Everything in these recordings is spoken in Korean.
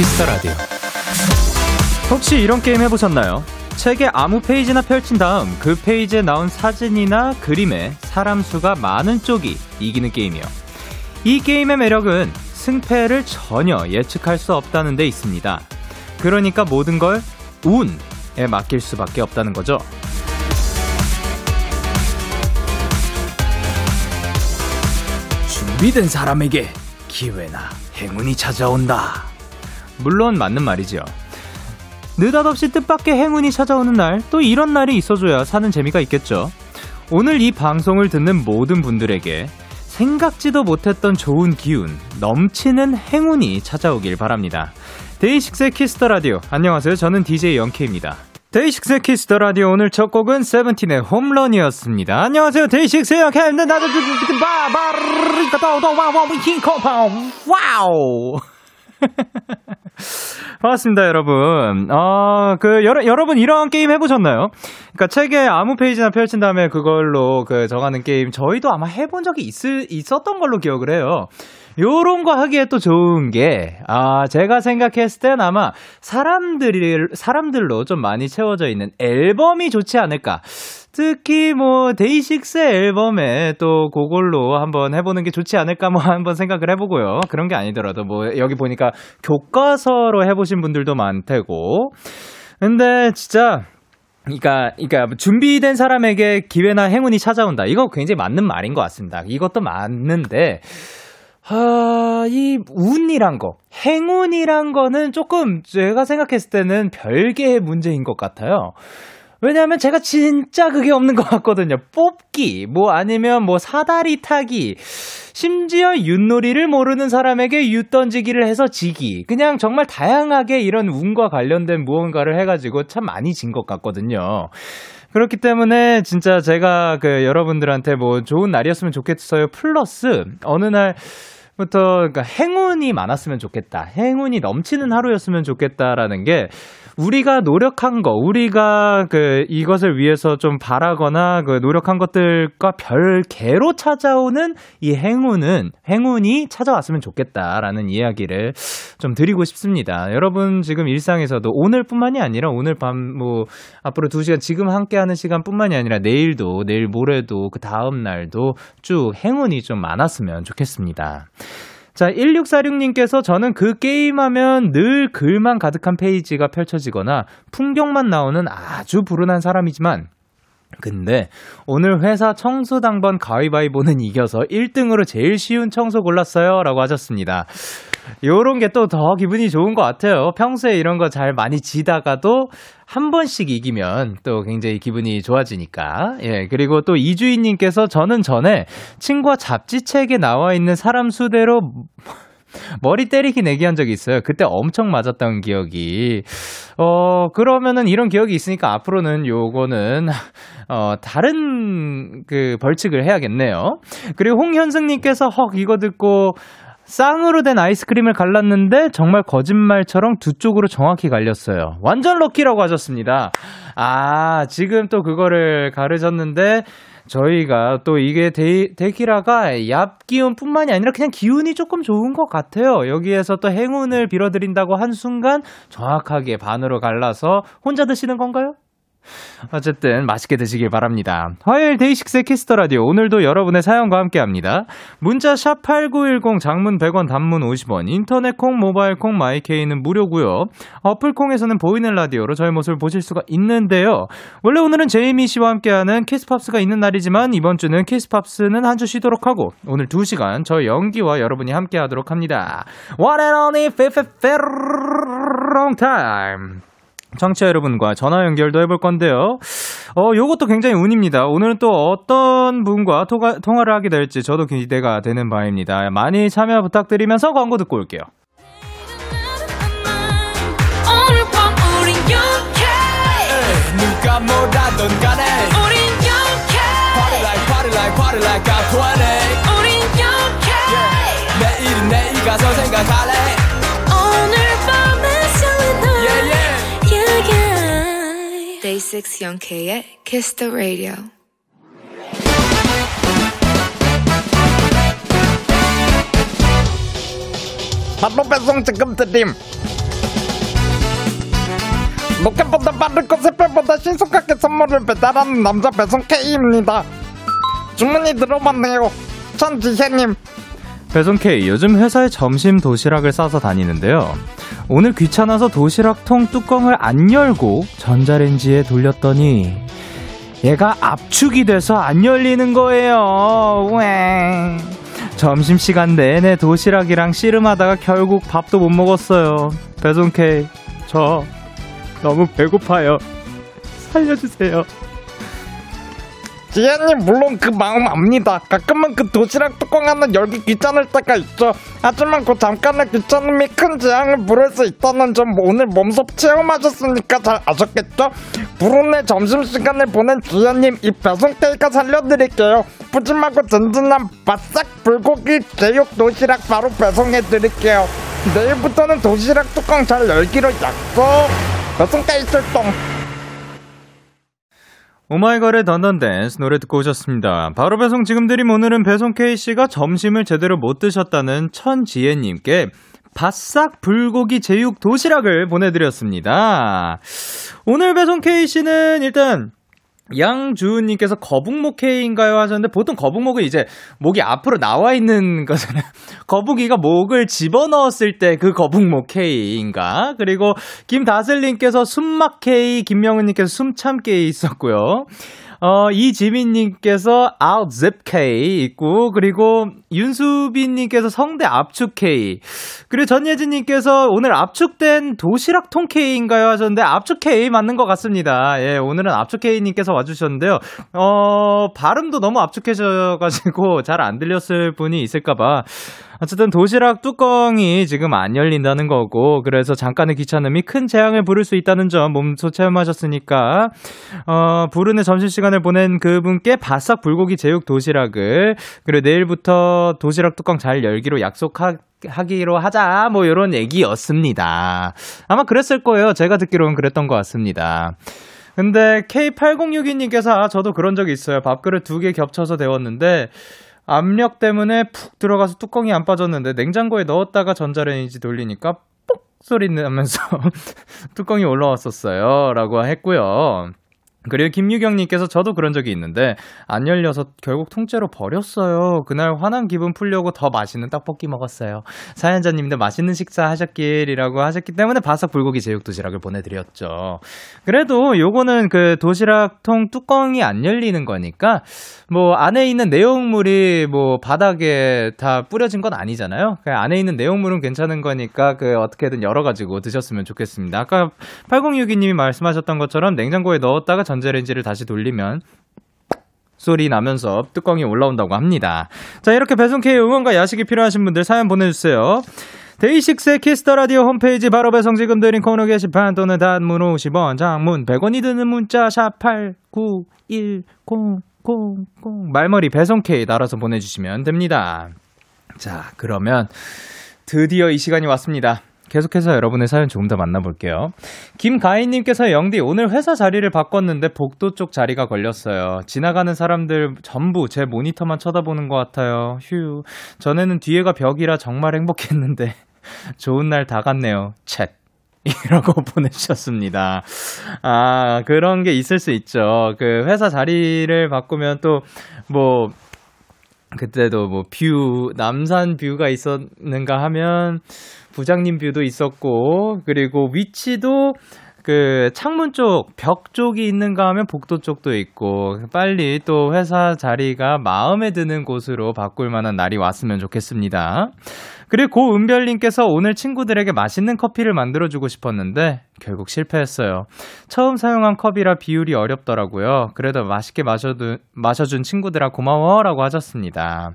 Kiss the Radio. 혹시 이런 게임 해보셨나요? 책의 아무 페이지나 펼친 다음 그 페이지에 나온 사진이나 그림에 사람 수가 많은 쪽이 이기는 게임이요. 이 게임의 매력은 승패를 전혀 예측할 수 없다는 데 있습니다. 그러니까 모든 걸 운에 맡길 수밖에 없다는 거죠. 준비된 사람에게 기회나 행운이 찾아온다. 물론 맞는 말이죠. 느닷없이 뜻밖의 행운이 찾아오는 날, 또 이런 날이 있어줘야 사는 재미가 있겠죠. 오늘 이 방송을 듣는 모든 분들에게 생각지도 못했던 좋은 기운, 넘치는 행운이 찾아오길 바랍니다. 데이식스의 Kiss the Radio. 안녕하세요. 저는 DJ 영케이입니다. 데이식스의 Kiss the Radio 오늘 첫 곡은 세븐틴의 홈런이었습니다. 안녕하세요. 데이식스의 영케이입니다. 나도 Wow. 반갑습니다, 여러분. 어, 그, 여러, 여러분 이런 게임 해보셨나요? 그니까 책에 아무 페이지나 펼친 다음에 그걸로 그 정하는 게임 저희도 아마 해본 적이 있을, 있었던 걸로 기억을 해요. 요런 거 하기에 또 좋은 게, 아, 제가 생각했을 땐 아마 사람들이, 사람들로 좀 많이 채워져 있는 앨범이 좋지 않을까. 특히 뭐 데이식스 앨범에 또 그걸로 한번 해보는 게 좋지 않을까 뭐 한번 생각을 해보고요. 그런 게 아니더라도 뭐 여기 보니까 교과서로 해보신 분들도 많대고. 근데 진짜 그러니까, 그러니까 준비된 사람에게 기회나 행운이 찾아온다. 이거 굉장히 맞는 말인 것 같습니다. 이것도 맞는데 아, 이 운이란 거, 행운이란 거는 조금 제가 생각했을 때는 별개의 문제인 것 같아요. 왜냐하면 제가 진짜 그게 없는 것 같거든요. 뽑기, 뭐 아니면 뭐 사다리 타기, 심지어 윷놀이를 모르는 사람에게 윷 던지기를 해서 지기. 그냥 정말 다양하게 이런 운과 관련된 무언가를 해가지고 참 많이 진 것 같거든요. 그렇기 때문에 진짜 제가 그 여러분들한테 뭐 좋은 날이었으면 좋겠어요. 플러스 어느 날 부터 그러니까 행운이 많았으면 좋겠다. 행운이 넘치는 하루였으면 좋겠다라는 게 우리가 노력한 거, 우리가 그 이것을 위해서 좀 바라거나 그 노력한 것들과 별개로 찾아오는 이 행운은 행운이 찾아왔으면 좋겠다라는 이야기를 좀 드리고 싶습니다. 여러분 지금 일상에서도 오늘뿐만이 아니라 오늘 밤 뭐 앞으로 2시간 지금 함께 하는 시간뿐만이 아니라 내일도 내일 모레도 그 다음 날도 쭉 행운이 좀 많았으면 좋겠습니다. 자, 1646님께서 저는 그 게임하면 늘 글만 가득한 페이지가 펼쳐지거나 풍경만 나오는 아주 불운한 사람이지만 근데 오늘 회사 청소 당번 가위바위보는 이겨서 1등으로 제일 쉬운 청소 골랐어요. 라고 하셨습니다. 요런 게 또 더 기분이 좋은 것 같아요. 평소에 이런 거 잘 많이 지다가도 한 번씩 이기면 또 굉장히 기분이 좋아지니까. 예, 그리고 또 이주인님께서 저는 전에 친구와 잡지책에 나와 있는 사람 수대로 머리 때리기 내기 한 적이 있어요. 그때 엄청 맞았던 기억이. 어, 그러면은 이런 기억이 있으니까 앞으로는 요거는, 어, 다른 그 벌칙을 해야겠네요. 그리고 홍현승님께서 헉, 이거 듣고, 쌍으로 된 아이스크림을 갈랐는데 정말 거짓말처럼 두 쪽으로 정확히 갈렸어요. 완전 럭키라고 하셨습니다. 아, 지금 또 그거를 가르셨는데 저희가 또 이게 데, 데키라가 얍 기운 뿐만이 아니라 그냥 기운이 조금 좋은 것 같아요. 여기에서 또 행운을 빌어드린다고 한 순간 정확하게 반으로 갈라서 혼자 드시는 건가요? 어쨌든 맛있게 드시길 바랍니다. 화요일 데이식스의 Kiss the Radio 오늘도 여러분의 사연과 함께합니다. 문자 샵 #8910 장문 100원, 단문 50원, 인터넷 콩, 모바일 콩, 마이케이는 무료고요. 어플 콩에서는 보이는 라디오로 저희 모습을 보실 수가 있는데요. 원래 오늘은 제이미 씨와 함께하는 키스팝스가 있는 날이지만 이번 주는 키스팝스는 한 주 쉬도록 하고 오늘 2 시간 저 연기와 여러분이 함께하도록 합니다. One and only long time. 청취자 여러분과 전화 연결도 해볼 건데요. 어, 요것도 굉장히 운입니다. 오늘은 또 어떤 분과 통화, 통화를 하게 될지 저도 기대가 되는 바입니다. 많이 참여 부탁드리면서 광고 듣고 올게요. 누가 뭐라던 간에 우린 영케 Party like party like party like I'm 20 우린 영케 yeah. 내일은 내일 가서 생각할래 Day6 영케이의 Kiss the Radio. 바로 배송 지금 드림 로켓보다 빠르고 새별보다 신속하게 선물을 배달하는 남자 배송 K입니다 주문이 들어왔네요 천지혜님 배송 K 요즘 회사에 점심 도시락을 싸서 다니는데요. 오늘 귀찮아서 도시락통 뚜껑을 안 열고 전자레인지에 돌렸더니 얘가 압축이 돼서 안 열리는 거예요. 왜? 점심 시간 내내 도시락이랑 씨름하다가 결국 밥도 못 먹었어요. 배송 K 저 너무 배고파요. 살려주세요. 지혜님 물론 그 마음 압니다. 가끔은 그 도시락 뚜껑 하나 열기 귀찮을 때가 있죠. 하지만 그 잠깐의 귀찮음이 큰 재앙을 부를 수 있다는 점 오늘 몸소 체험하셨으니까 잘 아셨겠죠? 불운의 점심시간을 보낸 지혜님 이 배송 K가 살려드릴게요. 푸짐하고 든든한 바싹 불고기 제육 도시락 바로 배송해드릴게요. 내일부터는 도시락 뚜껑 잘 열기로 약속. 배송 K 출동 오마이걸의 던던댄스 노래 듣고 오셨습니다. 바로 배송 지금 드림 오늘은 배송 K씨가 점심을 제대로 못 드셨다는 천지혜님께 바싹 불고기 제육 도시락을 보내드렸습니다. 오늘 배송 K씨는 일단 양주은님께서 거북목 K인가요 하셨는데 보통 거북목은 이제 목이 앞으로 나와 있는 거잖아요. 거북이가 목을 집어넣었을 때 그 거북목 K인가? 그리고 김다슬님께서 숨막 K, 김명은님께서 숨참 K 있었고요. 어, 이지민님께서 outzip K 있고, 그리고 윤수빈님께서 성대 압축 K, 그리고 전예진님께서 오늘 압축된 도시락 통 K인가요 하셨는데, 압축 K 맞는 것 같습니다. 예, 오늘은 압축 K님께서 와주셨는데요. 어, 발음도 너무 압축해져가지고 잘 안 들렸을 분이 있을까봐. 어쨌든 도시락 뚜껑이 지금 안 열린다는 거고 그래서 잠깐의 귀찮음이 큰 재앙을 부를 수 있다는 점 몸소 체험하셨으니까 어 부르는 점심시간을 보낸 그분께 바싹 불고기 제육 도시락을 그리고 내일부터 도시락 뚜껑 잘 열기로 약속하 하기로 하자 뭐 이런 얘기였습니다. 아마 그랬을 거예요. 제가 듣기로는 그랬던 것 같습니다. 근데 K8062님께서 아, 저도 그런 적이 있어요. 밥그릇 두 개 겹쳐서 데웠는데 압력 때문에 푹 들어가서 뚜껑이 안 빠졌는데 냉장고에 넣었다가 전자레인지 돌리니까 뽁 소리 나면서 뚜껑이 올라왔었어요. 라고 했고요. 그리고 김유경님께서 저도 그런 적이 있는데 안 열려서 결국 통째로 버렸어요. 그날 화난 기분 풀려고 더 맛있는 떡볶이 먹었어요. 사연자님도 맛있는 식사 하셨길이라고 하셨기 때문에 바삭 불고기 제육 도시락을 보내드렸죠. 그래도 요거는 그 도시락통 뚜껑이 안 열리는 거니까 뭐 안에 있는 내용물이 뭐 바닥에 다 뿌려진 건 아니잖아요. 그 안에 있는 내용물은 괜찮은 거니까 그 어떻게든 열어가지고 드셨으면 좋겠습니다. 아까 8062님이 말씀하셨던 것처럼 냉장고에 넣었다가 전자레인지를 다시 돌리면 소리 나면서 뚜껑이 올라온다고 합니다. 자, 이렇게 배송K 응원과 야식이 필요하신 분들 사연 보내주세요. 데이식스의 Kiss the Radio 홈페이지 바로 배송 지금 드린 코너 게시판 또는 단문 50원, 장문 100원이 드는 문자 샵 891000 말머리 배송 K 달아서 보내주시면 됩니다. 자, 그러면 드디어 이 시간이 왔습니다. 계속해서 여러분의 사연 조금 더 만나볼게요. 김가인님께서 영디 오늘 회사 자리를 바꿨는데 복도 쪽 자리가 걸렸어요. 지나가는 사람들 전부 제 모니터만 쳐다보는 것 같아요. 휴. 전에는 뒤에가 벽이라 정말 행복했는데 좋은 날 다 갔네요. 챗. 이라고 보내주셨습니다. 아, 그런 게 있을 수 있죠. 그 회사 자리를 바꾸면 또, 뭐, 그때도 뭐 view, 남산 view가 있었는가 하면 부장님 view도 있었고, 그리고 위치도 그 창문 쪽, 벽 쪽이 있는가 하면 복도 쪽도 있고, 빨리 또 회사 자리가 마음에 드는 곳으로 바꿀 만한 날이 왔으면 좋겠습니다. 그리고 고은별님께서 오늘 친구들에게 맛있는 커피를 만들어주고 싶었는데, 결국 실패했어요. 처음 사용한 컵이라 비율이 어렵더라고요. 그래도 맛있게 마셔두, 마셔준 친구들아 고마워라고 하셨습니다.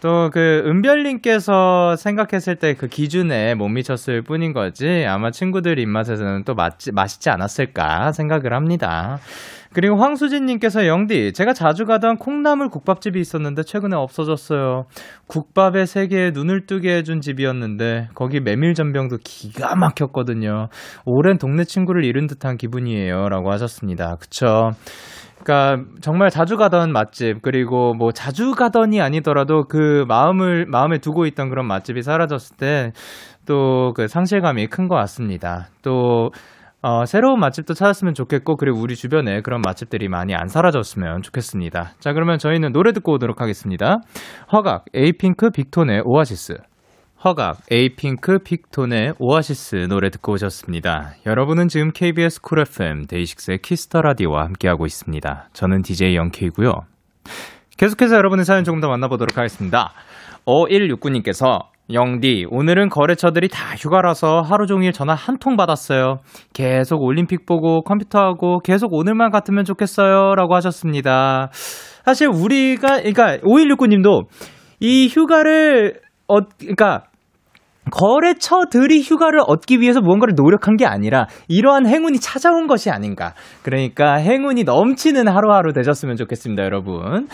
또 그 은별님께서 생각했을 때 그 기준에 못 미쳤을 뿐인 거지 아마 친구들 입맛에서는 또 맛지, 맛있지 않았을까 생각을 합니다. 그리고 황수진님께서 영디, 제가 자주 가던 콩나물 국밥집이 있었는데 최근에 없어졌어요. 국밥의 세계에 눈을 뜨게 해준 집이었는데 거기 메밀 전병도 기가 막혔거든요. 오랜 동네 친구를 잃은 듯한 기분이에요. 라고 하셨습니다. 그쵸. 그러니까 정말 자주 가던 맛집 그리고 뭐 자주 가던이 아니더라도 그 마음을 마음에 두고 있던 그런 맛집이 사라졌을 때 또 그 상실감이 큰 것 같습니다. 또 어, 새로운 맛집도 찾았으면 좋겠고, 그리고 우리 주변에 그런 맛집들이 많이 안 사라졌으면 좋겠습니다. 자, 그러면 저희는 노래 듣고 오도록 하겠습니다. 허각, Apink, VICTON의 오아시스. 허각, Apink, VICTON의 오아시스 노래 듣고 오셨습니다. 여러분은 지금 KBS 쿨 FM 데이식스의 키스터 라디오와 함께하고 있습니다. 저는 DJ Young K고요. 계속해서 여러분의 사연 조금 더 만나보도록 하겠습니다. 5169님께서 영디, 오늘은 거래처들이 다 휴가라서 하루 종일 전화 한 통 받았어요. 계속 올림픽 보고 컴퓨터하고 계속 오늘만 같으면 좋겠어요. 라고 하셨습니다. 사실 우리가, 그러니까 5169님도 이 휴가를, 어, 그러니까 거래처들이 휴가를 얻기 위해서 무언가를 노력한 게 아니라 이러한 행운이 찾아온 것이 아닌가. 그러니까 행운이 넘치는 하루하루 되셨으면 좋겠습니다, 여러분.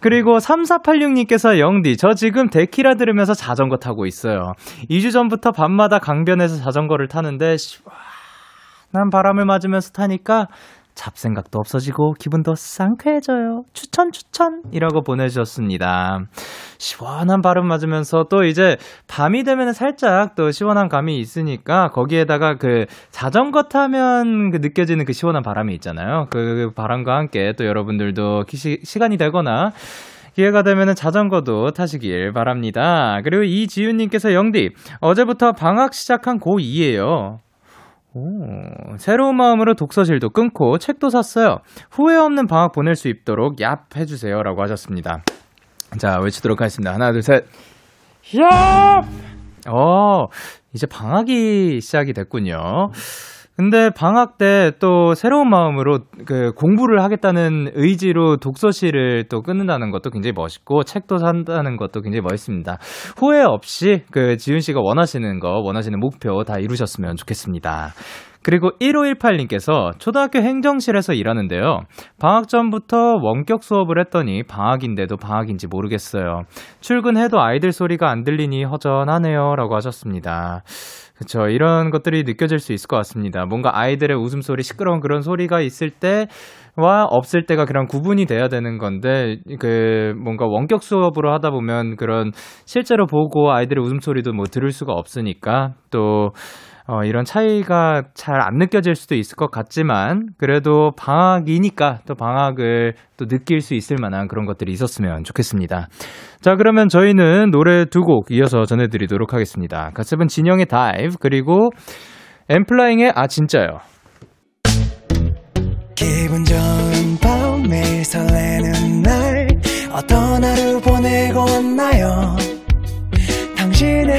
그리고 3486님께서 영디, 저 지금 데키라 들으면서 자전거 타고 있어요. 2주 전부터 밤마다 강변에서 자전거를 타는데 시원한 바람을 맞으면서 타니까 잡생각도 없어지고 기분도 상쾌해져요. 추천 추천 이라고 보내주셨습니다. 시원한 바람 맞으면서 또 이제 밤이 되면 살짝 또 시원한 감이 있으니까 거기에다가 그 자전거 타면 그 느껴지는 그 시원한 바람이 있잖아요. 그 바람과 함께 또 여러분들도 시, 시간이 되거나 기회가 되면 자전거도 타시길 바랍니다. 그리고 이지윤님께서 영디, 어제부터 방학 시작한 고2예요. 오, 새로운 마음으로 독서실도 끊고 책도 샀어요. 후회 없는 방학 보낼 수 있도록 얍 해주세요. 라고 하셨습니다. 자, 외치도록 하겠습니다. 하나, 둘, 셋. 얍! 어, 이제 방학이 시작이 됐군요. 근데 방학 때 또 새로운 마음으로 그 공부를 하겠다는 의지로 독서실을 또 끊는다는 것도 굉장히 멋있고 책도 산다는 것도 굉장히 멋있습니다. 후회 없이 그 지윤 씨가 원하시는 거, 원하시는 목표 다 이루셨으면 좋겠습니다. 그리고 1518님께서 초등학교 행정실에서 일하는데요. 방학 전부터 원격 수업을 했더니 방학인데도 방학인지 모르겠어요. 출근해도 아이들 소리가 안 들리니 허전하네요. 라고 하셨습니다. 그렇죠. 이런 것들이 느껴질 수 있을 것 같습니다. 뭔가 아이들의 웃음소리, 시끄러운 그런 소리가 있을 때와 없을 때가 그런 구분이 돼야 되는 건데 그 뭔가 원격 수업으로 하다 보면 그런 실제로 보고 아이들의 웃음소리도 뭐 들을 수가 없으니까 또 어, 이런 차이가 잘 안 느껴질 수도 있을 것 같지만 그래도 방학이니까 또 방학을 또 느낄 수 있을 만한 그런 것들이 있었으면 좋겠습니다. 자, 그러면 저희는 노래 두 곡 이어서 전해드리도록 하겠습니다. GOT7 진영의 Dive 그리고 N.Flying의 아 진짜요. 기분 좋은 밤 매일 설레는 날 어떤 하루 보내고 왔나요 당신의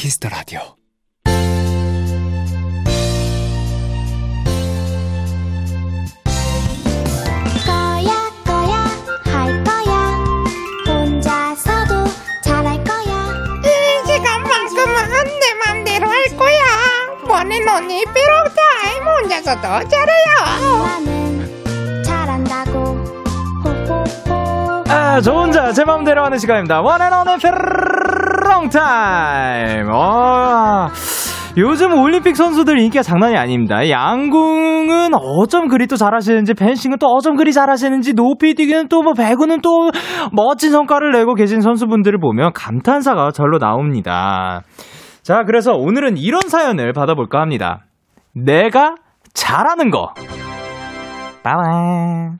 Kiss the Radio. 거야 거야 할 거야 혼자서도 잘할 거야 이 시간만큼은 내 맘대로 할 거야. One and only be alone time 혼자서도 잘해요. 저 혼자 제 마음대로 하는 시간입니다. 원앤on의 페롱타임. 어, 요즘 올림픽 선수들 인기가 장난이 아닙니다. 양궁은 어쩜 그리 또 잘하시는지, 펜싱은 또 어쩜 그리 잘하시는지, 높이뛰기는 또 뭐 배구는 또 멋진 성과를 내고 계신 선수분들을 보면 감탄사가 절로 나옵니다. 자, 그래서 오늘은 이런 사연을 받아볼까 합니다. 내가 잘하는 거. 빠밤.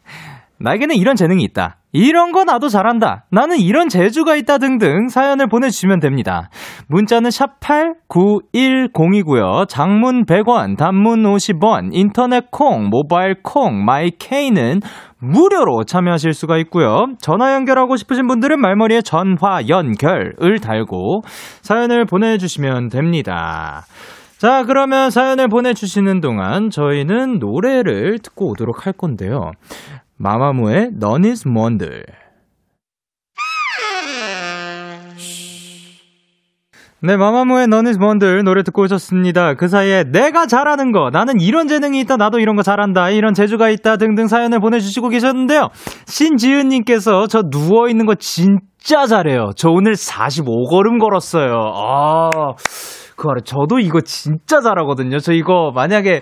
나에게는 이런 재능이 있다. 이런 거 나도 잘한다. 나는 이런 재주가 있다 등등 사연을 보내주시면 됩니다. 문자는 샵8910이고요. 장문 100원, 단문 50원, 인터넷 콩, 모바일 콩, my K는 무료로 참여하실 수가 있고요. 전화 연결하고 싶으신 분들은 말머리에 전화 연결을 달고 사연을 보내주시면 됩니다. 자, 그러면 사연을 보내주시는 동안 저희는 노래를 듣고 오도록 할 건데요. 마마무의 None is Wonder. 네, 마마무의 None is Wonder 노래 듣고 오셨습니다. 그 사이에 내가 잘하는 거, 나는 이런 재능이 있다, 나도 이런 거 잘한다, 이런 재주가 있다 등등 사연을 보내주시고 계셨는데요. 신지은님께서 저 누워있는 거 진짜 잘해요. 저 오늘 45걸음 걸었어요. 아, 그거 알아요. 저도 이거 진짜 잘하거든요. 저 이거 만약에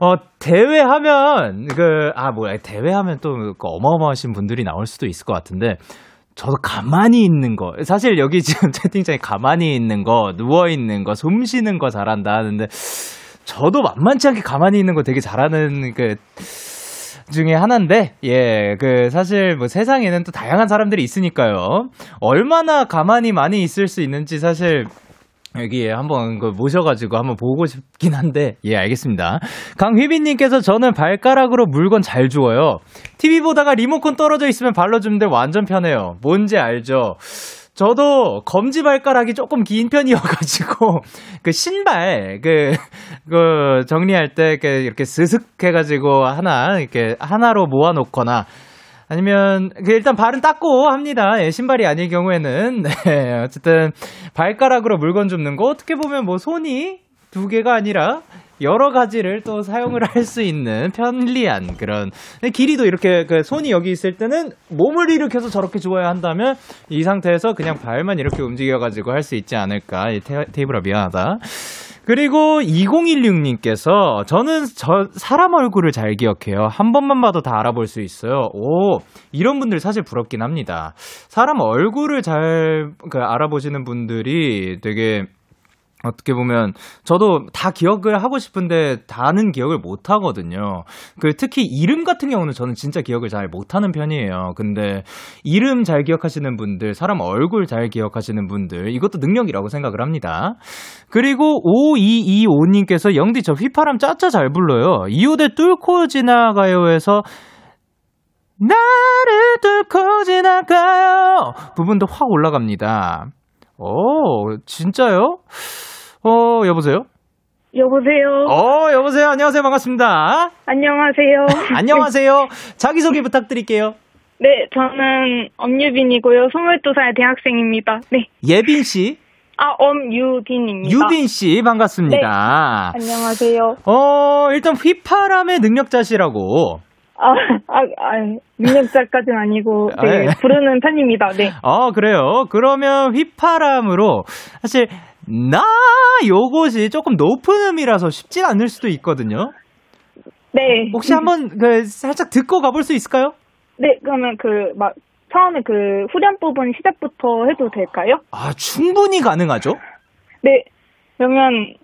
어, 대회하면, 그, 아, 뭐야, 대회하면 또그 어마어마하신 분들이 나올 수도 있을 것 같은데, 저도 가만히 있는 거. 사실 여기 지금 채팅창에 가만히 있는 거, 누워있는 거, 숨 쉬는 거 잘한다 하는데, 저도 만만치 않게 가만히 있는 거 되게 잘하는 그, 중에 하나인데, 예, 그, 사실 뭐 세상에는 또 다양한 사람들이 있으니까요. 얼마나 가만히 많이 있을 수 있는지 사실 여기에 한번 그 모셔가지고 한번 보고 싶긴 한데, 예, 알겠습니다. 강휘빈님께서 저는 발가락으로 물건 잘 주워요. TV 보다가 리모컨 떨어져 있으면 발로 주는데 완전 편해요. 뭔지 알죠? 저도 검지 발가락이 조금 긴 편이어가지고, 그 신발, 그, 그, 정리할 때 이렇게, 이렇게 스슥 해가지고 하나, 이렇게 하나로 모아놓거나, 아니면 그 일단 발은 닦고 합니다. 예, 신발이 아닐 경우에는 네, 어쨌든 발가락으로 물건 줍는 거 어떻게 보면 뭐 손이 두 개가 아니라 여러 가지를 또 사용을 할 수 있는 편리한 그런 길이도 이렇게 그 손이 여기 있을 때는 몸을 일으켜서 저렇게 주어야 한다면 이 상태에서 그냥 발만 이렇게 움직여 가지고 할 수 있지 않을까 이 테, 테이블아 미안하다. 그리고 2016님께서 저는 저 사람 얼굴을 잘 기억해요. 한 번만 봐도 다 알아볼 수 있어요. 오, 이런 분들 사실 부럽긴 합니다. 사람 얼굴을 잘 그, 알아보시는 분들이 되게 어떻게 보면 저도 다 기억을 하고 싶은데 다는 기억을 못 하거든요. 그 특히 이름 같은 경우는 저는 진짜 기억을 잘 못 하는 편이에요. 근데 이름 잘 기억하시는 분들, 사람 얼굴 잘 기억하시는 분들 이것도 능력이라고 생각을 합니다. 그리고 5225님께서 영디 저 휘파람 짜짜 잘 불러요. 2호대 뚫고 지나가요에서 나를 뚫고 지나가요 부분도 확 올라갑니다. 오, 진짜요? 어, 여보세요? 여보세요. 어, 여보세요? 안녕하세요. 반갑습니다. 안녕하세요. 안녕하세요. 자기소개 부탁드릴게요. 네, 저는 엄유빈이고요. 22살 대학생입니다. 네. 예빈 씨, 아, 엄유빈입니다. 유빈 씨, 반갑습니다. 안녕하세요. 어, 일단 휘파람의 능력자시라고. 아, 아, 아 능력자까지는 아니고, 네, 아, 예. 부르는 편입니다. 네. 어, 그래요. 그러면 휘파람으로, 사실, 나, 요것이 조금 높은 음이라서 쉽지 않을 수도 있거든요. 네. 혹시 한번, 그, 살짝 듣고 가볼 수 있을까요? 네, 그러면 그, 막, 처음에 그 후렴 부분 시작부터 해도 될까요? 아, 충분히 가능하죠? 네. 그러면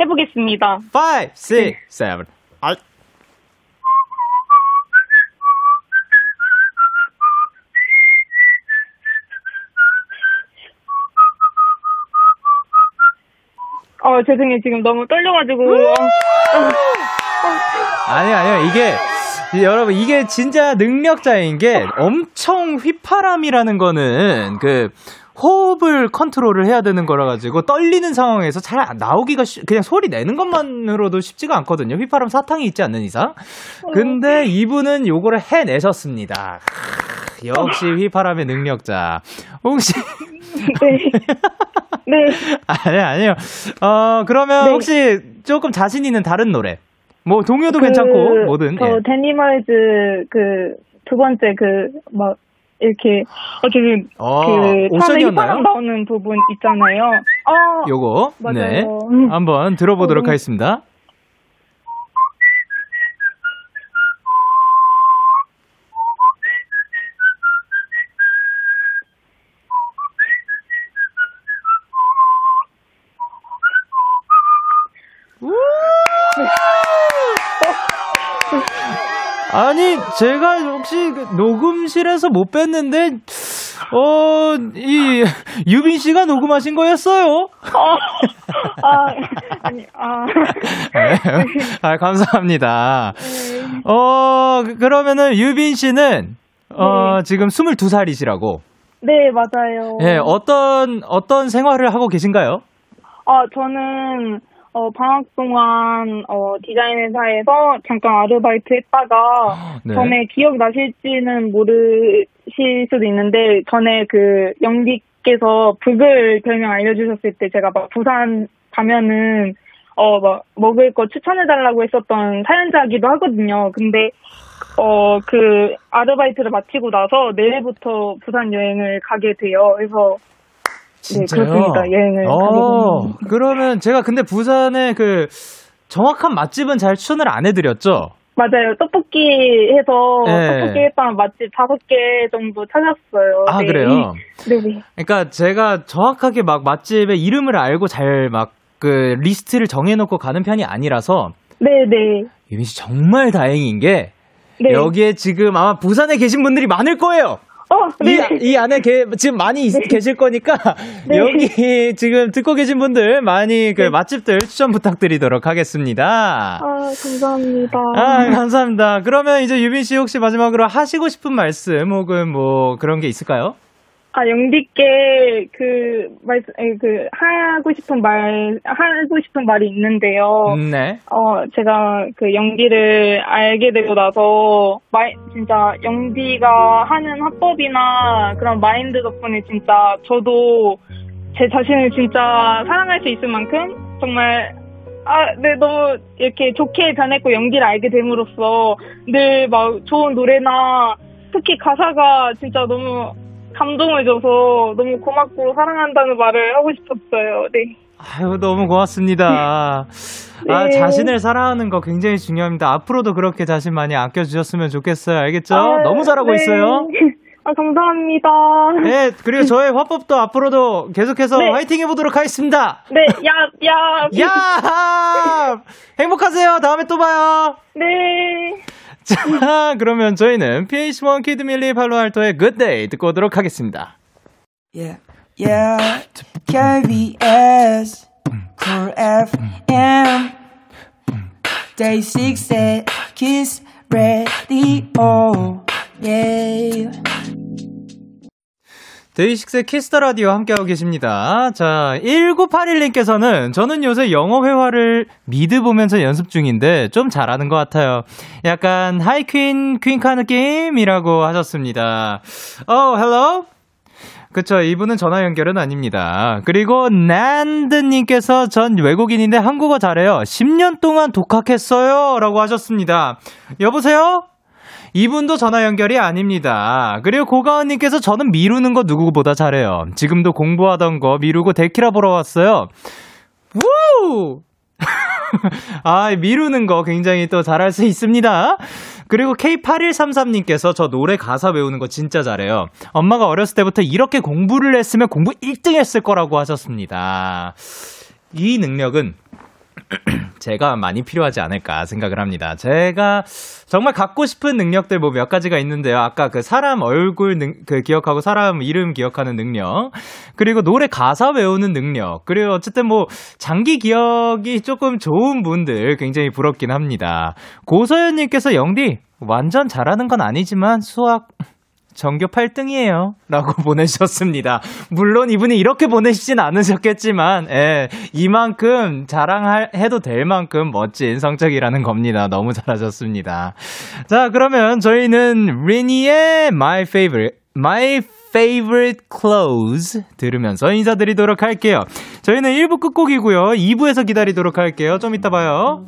해보겠습니다. 5, 6, 7. 아, 어, 죄송해요. 지금 너무 떨려가지고. 아니, 아니요. 이게, 이- 여러분, 이게 진짜 능력자인 게 엄청 휘파람이라는 거는 그, 호흡을 컨트롤을 해야 되는 거라 가지고 떨리는 상황에서 잘안 나오기가 쉬- 그냥 소리 내는 것만으로도 쉽지가 않거든요. 휘파람 사탕이 있지 않는 이상. 근데 이분은 요거를 해내셨습니다. 크, 역시 휘파람의 능력자. 혹시 네. 네. 아니 아니요. 어 그러면 네. 혹시 조금 자신 있는 다른 노래. 뭐 동요도 그, 괜찮고 뭐든. 저 예. Animals 그 두 번째 그막 이렇게 어 지금 어, 그 오션이었나요? 휘파람 나오는 부분 있잖아요. 어 요거 맞아요. 네 음. 한번 들어보도록 음. 하겠습니다. 아니 제가 혹시 그 녹음실에서 못 뵀는데, 어, 이, 유빈 씨가 녹음하신 거였어요? 어, 아, 아니, 아. 네. 아, 감사합니다. 어, 그- 그러면은 유빈 씨는, 어, 지금 22살이시라고. 네, 맞아요. 예, 어떤, 어떤 생활을 하고 계신가요? 아, 저는, 어, 방학 동안, 어, 디자인 회사에서 잠깐 아르바이트 했다가, 네. 전에 기억 나실지는 모르실 수도 있는데, 전에 그, 영디께서 북을 별명 알려주셨을 때 제가 막 부산 가면은, 어, 막, 먹을 거 추천해달라고 했었던 사연자기도 하거든요. 근데, 어, 그, 아르바이트를 마치고 나서 내일부터 부산 여행을 가게 돼요. 그래서, 네, 그렇습니다. 여행을 가게 어. 그러면 제가 근데 부산에 그, 정확한 맛집은 잘 추천을 안 해드렸죠? 맞아요. 떡볶이 해서 네. 떡볶이 했던 맛집 다섯 개 정도 찾았어요. 아, 네. 그래요? 네네. 그러니까 제가 정확하게 막 맛집의 이름을 알고 잘 막 그 리스트를 정해놓고 가는 편이 아니라서 네네. 유민 씨 정말 다행인 게 네. 여기에 지금 아마 부산에 계신 분들이 많을 거예요. 어, 네. 이, 이 안에 게, 지금 많이 있- 계실 거니까 네. 여기 지금 듣고 계신 분들 많이 그 네. 맛집들 추천 부탁드리도록 하겠습니다. 아, 감사합니다. 아, 감사합니다. 그러면 이제 유빈 씨 혹시 마지막으로 하시고 싶은 말씀 혹은 뭐 그런 게 있을까요? 아, 영디께 그, 말, 에, 그, 하고 싶은 말, 하고 싶은 말이 있는데요. 네. 어, 제가 그 영디를 알게 되고 나서, 마이, 진짜 영디가 하는 화법이나 그런 마인드 덕분에 진짜 저도 제 자신을 진짜 사랑할 수 있을 만큼 정말 아, 네, 너무 이렇게 좋게 변했고 연기를 알게 됨으로써 늘 막 좋은 노래나 특히 가사가 진짜 너무 감동을 줘서 너무 고맙고 사랑한다는 말을 하고 싶었어요. 네. 아유, 너무 고맙습니다. 아, 네. 자신을 사랑하는 거 굉장히 중요합니다. 앞으로도 그렇게 자신 많이 아껴주셨으면 좋겠어요. 알겠죠? 아, 너무 잘하고 네. 있어요. 아, 감사합니다. 네, 그리고 저의 화법도 앞으로도 계속해서 네. 화이팅 해보도록 하겠습니다. 네, 야, 야. 야! 행복하세요. 다음에 또 봐요. 네. 자, 그러면 저희는 PH1 키드밀리 팔로알토의 Good Day 듣고 오도록 하겠습니다. Yeah, yeah. KBS, Cool FM, Day 6 Kiss Radio. Yeah. DAY6의 Kiss the Radio 함께하고 계십니다. 자, 1981님께서는 저는 요새 영어 회화를 미드 보면서 연습 중인데 좀 잘하는 것 같아요. 약간 하이틴 퀸카 느낌이라고 하셨습니다. 어, Hello? 그쵸, 이분은 전화 연결은 아닙니다. 그리고 난드님께서 전 외국인인데 한국어 잘해요. 10년 동안 독학했어요. 라고 하셨습니다. 여보세요? 이분도 전화 연결이 아닙니다. 그리고 고가은님께서 저는 미루는 거 누구보다 잘해요. 지금도 공부하던 거 미루고 데키라 보러 왔어요. 우! 아, 미루는 거 굉장히 또 잘할 수 있습니다. 그리고 K8133님께서 저 노래 가사 외우는 거 진짜 잘해요. 엄마가 어렸을 때부터 이렇게 공부를 했으면 공부 1등 했을 거라고 하셨습니다. 이 능력은 제가 많이 필요하지 않을까 생각을 합니다. 제가 정말 갖고 싶은 능력들 뭐 몇 가지가 있는데요. 아까 그 사람 얼굴 능, 그 기억하고 사람 이름 기억하는 능력, 그리고 노래 가사 외우는 능력, 그리고 어쨌든 뭐 장기 기억이 조금 좋은 분들 굉장히 부럽긴 합니다. 고서연님께서 영디 완전 잘하는 건 아니지만 수학 전교 8등이에요. 라고 보내주셨습니다. 물론 이분이 이렇게 보내시진 않으셨겠지만, 예, 이만큼 자랑해도 될 만큼 멋진 성적이라는 겁니다. 너무 잘하셨습니다. 자, 그러면 저희는 리니의 My Favorite, My Favorite Clothes 들으면서 인사드리도록 할게요. 저희는 1부 끝곡이고요. 2부에서 기다리도록 할게요. 좀 이따 봐요.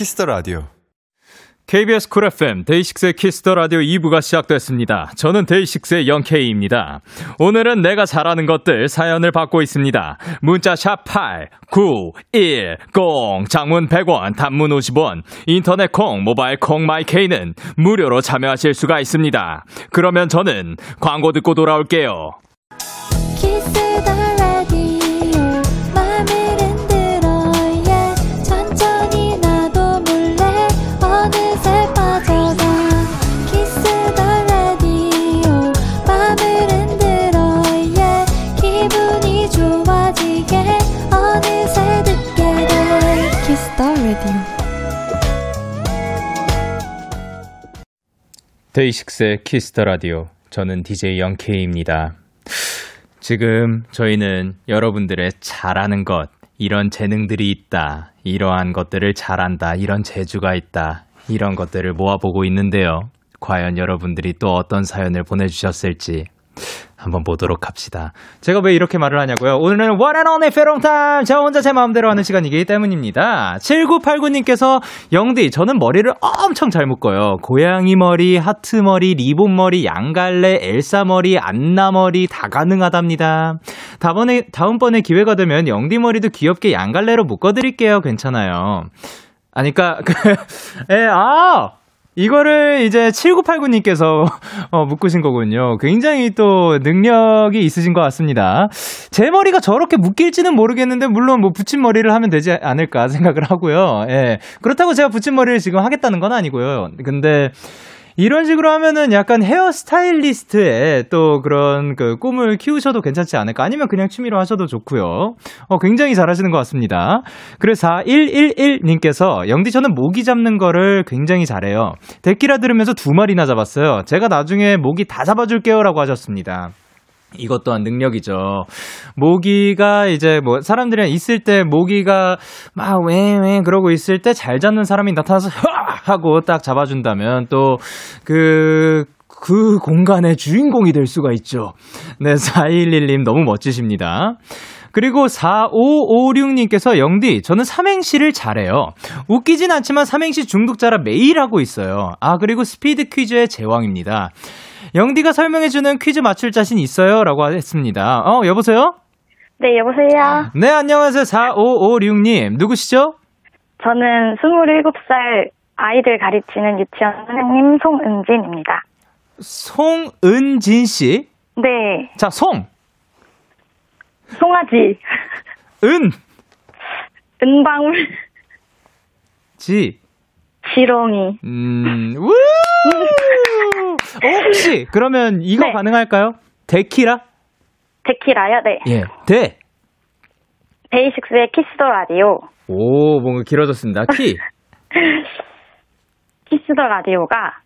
Kiss the Radio. KBS 쿨 FM 데이식스의 키스터 라디오 2부가 시작됐습니다. 저는 DAY6의 Young K입니다. 오늘은 내가 잘하는 것들 사연을 받고 있습니다. 문자 샵 8, 9, 1, 0, 장문 100원, 단문 50원, 인터넷 콩, 모바일 콩 my K는 무료로 참여하실 수가 있습니다. 그러면 저는 광고 듣고 돌아올게요. Kiss the DAY6의 Kiss the Radio. 저는 DJ Young K입니다. 지금 저희는 여러분들의 잘하는 것, 이런 재능들이 있다, 이러한 것들을 잘한다, 이런 재주가 있다, 이런 것들을 모아보고 있는데요. 과연 여러분들이 또 어떤 사연을 보내주셨을지 한번 보도록 합시다. 제가 왜 이렇게 말을 하냐고요? 오늘은 only be alone time! 저 혼자 제 마음대로 하는 시간이기 때문입니다. 7989님께서 영디, 저는 머리를 엄청 잘 묶어요. 고양이 머리, 하트 머리, 리본 머리, 양갈래, 엘사 머리, 안나 머리 다 가능하답니다. 다음번에, 다음번에 기회가 되면 영디 머리도 귀엽게 양갈래로 묶어드릴게요. 괜찮아요. 아니, 그니까, 그, 에, 아! 이거를 이제 7989님께서 어, 묶으신 거군요. 굉장히 또 능력이 있으신 것 같습니다. 제 머리가 저렇게 묶일지는 모르겠는데, 물론 뭐 붙임머리를 하면 되지 않을까 생각을 하고요. 예. 그렇다고 제가 붙임머리를 지금 하겠다는 건 아니고요. 근데, 이런 식으로 하면은 약간 헤어 스타일리스트의 또 그런 그 꿈을 키우셔도 괜찮지 않을까? 아니면 그냥 취미로 하셔도 좋고요. 어, 굉장히 잘하시는 것 같습니다. 그래서 4111님께서 영디 저는 모기 잡는 거를 굉장히 잘해요. 데키라 들으면서 두 마리나 잡았어요. 제가 나중에 모기 다 잡아줄게요라고 하셨습니다. 이것 또한 능력이죠. 모기가 이제 뭐 사람들이 있을 때 모기가 막 왜왜 그러고 있을 때 잘 잡는 사람이 나타나서 흐아! 하고 딱 잡아준다면 또그 그 공간의 주인공이 될 수가 있죠. 네, 4111님 너무 멋지십니다. 그리고 4556님께서 영디, 저는 삼행시를 잘해요. 웃기진 않지만 삼행시 중독자라 매일 하고 있어요. 아, 그리고 스피드 퀴즈의 제왕입니다. 영디가 설명해주는 퀴즈 맞출 자신 있어요? 라고 했습니다. 어, 여보세요? 네, 여보세요? 네, 안녕하세요. 4556님. 누구시죠? 저는 27살 아이들 가르치는 유치원 선생님 송은진입니다. 송은진 씨. 네, 자, 송, 송아지, 은, 은방울, 지. 지렁이. 음, 우! 어, 혹시, 그러면 이거 네. 가능할까요? 데키라? 데키라요? 네. 예. 데. DAY6의 Kiss the Radio. 오, 뭔가 길어졌습니다. 키. Kiss the Radio가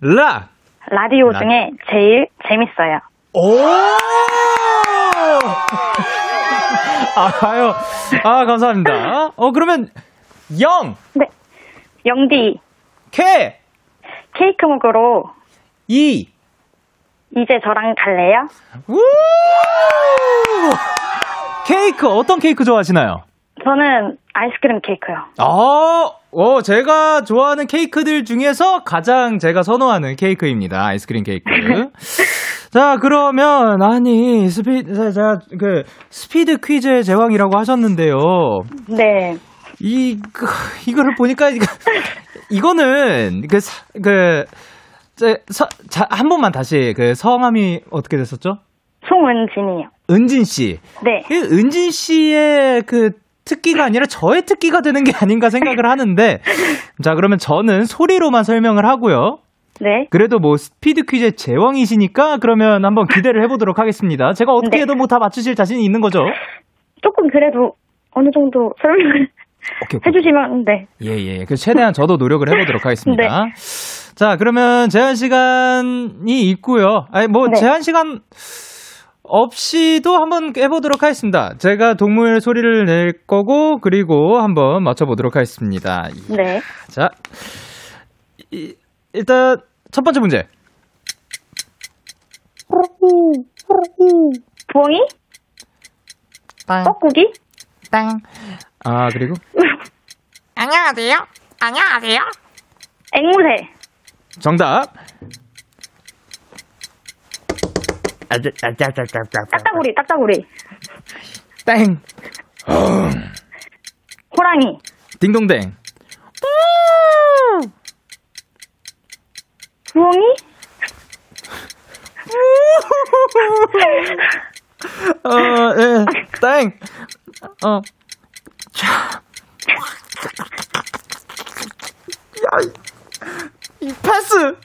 라. 라디오 라- 중에 제일 재밌어요. 오! 아, 아유. 아, 감사합니다. 어, 그러면, 영, 네. 영디, 케, 케이크 먹으러 이, 이제 저랑 갈래요? 우! 케이크, 어떤 케이크 좋아하시나요? 저는 아이스크림 케이크요. 아, 어, 제가 좋아하는 케이크들 중에서 가장 제가 선호하는 케이크입니다. 아이스크림 케이크. 자, 그러면, 아니, 스피드, 자, 그, 스피드 퀴즈의 제왕이라고 하셨는데요. 네. 이, 그, 이거를 보니까, 이거, 이거는, 그, 사- 그, 제, 서, 자, 한 번만 다시, 그, 성함이 어떻게 됐었죠? 송은진이요. 은진 씨. 네. 그 은진 씨의 그 특기가 아니라 저의 특기가 되는 게 아닌가 생각을 하는데, 자, 그러면 저는 소리로만 설명을 하고요. 네. 그래도 뭐 스피드 퀴즈의 제왕이시니까 그러면 한번 기대를 해보도록 하겠습니다. 제가 어떻게 네. 해도 뭐다 맞추실 자신이 있는 거죠? 조금 그래도 어느 정도 설명을 오케이, 오케이. 해주시면, 네. 예, 예. 그 최대한 저도 노력을 해보도록 하겠습니다. 자, 그러면 제한 시간이 있고요. 아니, 뭐 네. 제한 시간 없이도 한번 해보도록 하겠습니다. 제가 동물 소리를 낼 거고, 그리고 한번 맞춰보도록 하겠습니다. 네. 자, 이- 일단 첫 번째 문제. 부엉이? 빵. 뻐꾸기? 아, 그리고 안녕하세요. 안녕하세요. 앵무새. 정답. 딱따구리, 딱따구리. 땡. 호랑이. 딩동댕. 부엉이? 어, 예, 땡. 어. 자. 야, 이, 이 패스.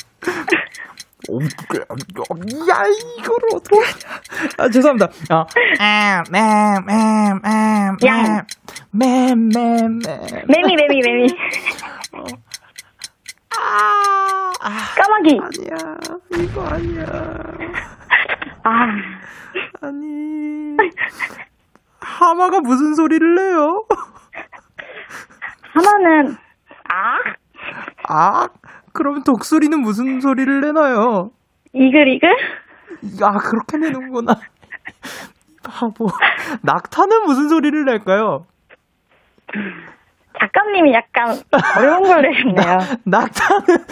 야, 이거를 어떻게 하냐. 아, 죄송합니다. 어. 아, 맴, 맴, 맴, 양. 맴, 맴, 맴. 매미, 매미, 매미. 아, 아, 까마귀. 아니야. 이거 아니야. 아, 아니. 하마가 무슨 소리를 내요? 하나는, 아? 아, 그럼 독수리는 무슨 소리를 내나요? 이글, 이글? 아, 그렇게 내는구나. 바보. 낙타는 무슨 소리를 낼까요? 작가님이 약간 어려운 걸 내셨네요. 낙타는,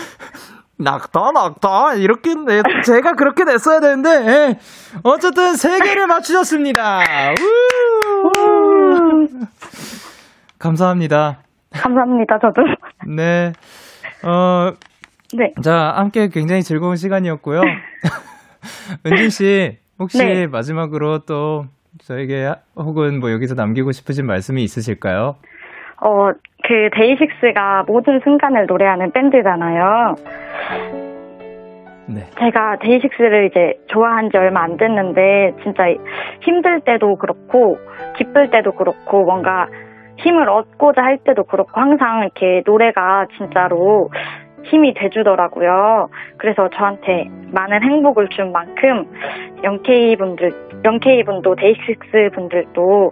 낙타, 낙타. 이렇게, 내, 제가 그렇게 냈어야 되는데, 예. 어쨌든 세 개를 맞추셨습니다. 우! 감사합니다. 감사합니다, 저도. 네. 어, 네. 자, 함께 굉장히 즐거운 시간이었고요. 은진 씨, 혹시 네. 마지막으로 또 저에게 혹은 뭐 여기서 남기고 싶으신 말씀이 있으실까요? 어, 그 데이식스가 모든 순간을 노래하는 밴드잖아요. 네. 제가 데이식스를 이제 좋아한 지 얼마 안 됐는데 진짜 힘들 때도 그렇고 기쁠 때도 그렇고 뭔가 힘을 얻고자 할 때도 그렇고 항상 이렇게 노래가 진짜로 힘이 돼주더라고요. 그래서 저한테 많은 행복을 준 만큼 영케이 분들, 영케이 분도 데이식스 분들도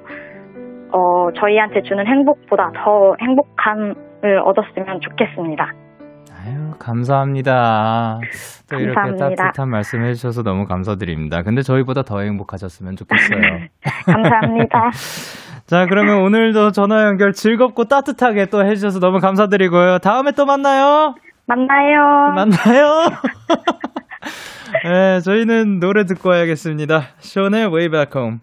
어, 저희한테 주는 행복보다 더 행복함을 얻었으면 좋겠습니다. 아유, 감사합니다. 또 이렇게 감사합니다. 따뜻한 말씀 해주셔서 너무 감사드립니다. 근데 저희보다 더 행복하셨으면 좋겠어요. 감사합니다. 자, 그러면 오늘도 전화 연결 즐겁고 따뜻하게 또 해주셔서 너무 감사드리고요. 다음에 또 만나요. 만나요. 만나요. 네, 저희는 노래 듣고 와야겠습니다. 쇼의 Way Back Home.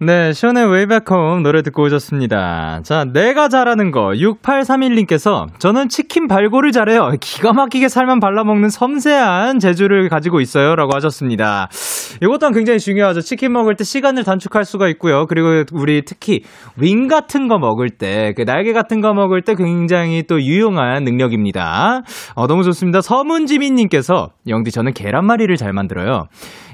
네, Way Back Home 노래 듣고 오셨습니다. 자, 내가 잘하는 거 6831님께서 저는 치킨 발골을 잘해요. 기가 막히게 살만 발라먹는 섬세한 재주를 가지고 있어요. 라고 하셨습니다. 이것 또한 굉장히 중요하죠. 치킨 먹을 때 시간을 단축할 수가 있고요. 그리고 우리 특히 윙 같은 거 먹을 때, 그 날개 같은 거 먹을 때 굉장히 또 유용한 능력입니다. 어, 너무 좋습니다. 서문지민님께서 영디 저는 계란말이를 잘 만들어요.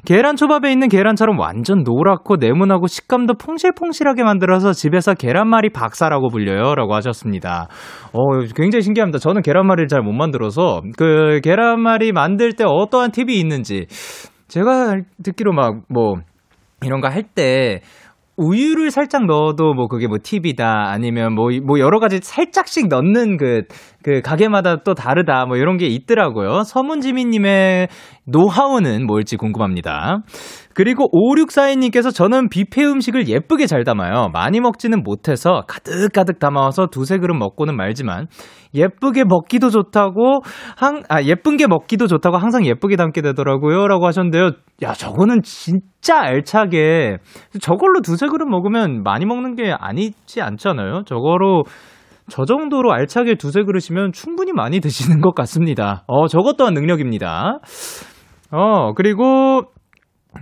계란 초밥에 있는 계란처럼 완전 노랗고 네모나고 식감도 퐁실퐁실하게 만들어서 집에서 계란말이 박사라고 불려요. 라고 하셨습니다. 어, 굉장히 신기합니다. 저는 계란말이를 잘 못 만들어서 그 계란말이 만들 때 어떠한 팁이 있는지 제가 듣기로 막 뭐 이런 거 할때 우유를 살짝 넣어도 뭐 그게 뭐 팁이다 아니면 뭐, 뭐 여러 가지 살짝씩 넣는 그, 그 가게마다 또 다르다 뭐 이런 게 있더라고요. 서문지민님의 노하우는 뭘지 궁금합니다. 그리고 5642님께서 저는 뷔페 음식을 예쁘게 잘 담아요. 많이 먹지는 못해서 가득가득 담아와서 두세 그릇 먹고는 말지만 예쁘게 먹기도 좋다고 항, 아, 예쁜 게 먹기도 좋다고 항상 예쁘게 담게 되더라고요. 라고 하셨는데요. 야, 저거는 진짜 알차게 저걸로 두세 그릇 먹으면 많이 먹는 게 아니지 않잖아요. 저거로 저 정도로 알차게 두세 그릇이면 충분히 많이 드시는 것 같습니다. 어, 저것 또한 능력입니다. 어, 그리고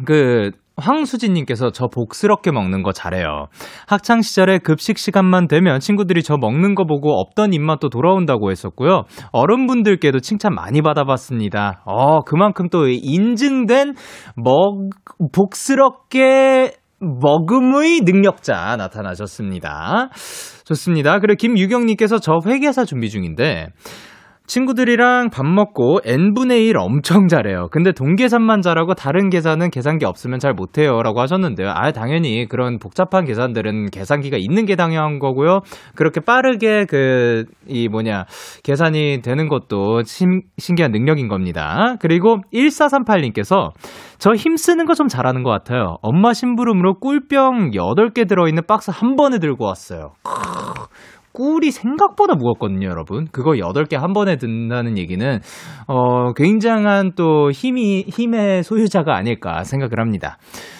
그 황수진님께서 저 복스럽게 먹는 거 잘해요. 학창 시절에 급식 시간만 되면 친구들이 저 먹는 거 보고 없던 입맛도 돌아온다고 했었고요. 어른분들께도 칭찬 많이 받아봤습니다. 어, 그만큼 또 인증된 먹 복스럽게 먹음의 능력자 나타나셨습니다. 좋습니다. 그리고 김유경님께서 저 회계사 준비 중인데 친구들이랑 밥 먹고 n분의 1 엄청 잘해요. 근데 동계산만 잘하고 다른 계산은 계산기 없으면 잘 못해요. 라고 하셨는데요. 아, 당연히 그런 복잡한 계산들은 계산기가 있는 게 당연한 거고요. 그렇게 빠르게 그, 이 뭐냐, 계산이 되는 것도 신, 신기한 능력인 겁니다. 그리고 1438님께서 저 힘쓰는 거 좀 잘하는 것 같아요. 엄마 심부름으로 꿀병 8개 들어있는 박스 한 번에 들고 왔어요. 꿀이 생각보다 무겁거든요, 여러분. 그거 8개 한 번에 든다는 얘기는, 어, 굉장한 또 힘이, 힘의 소유자가 아닐까 생각을 합니다.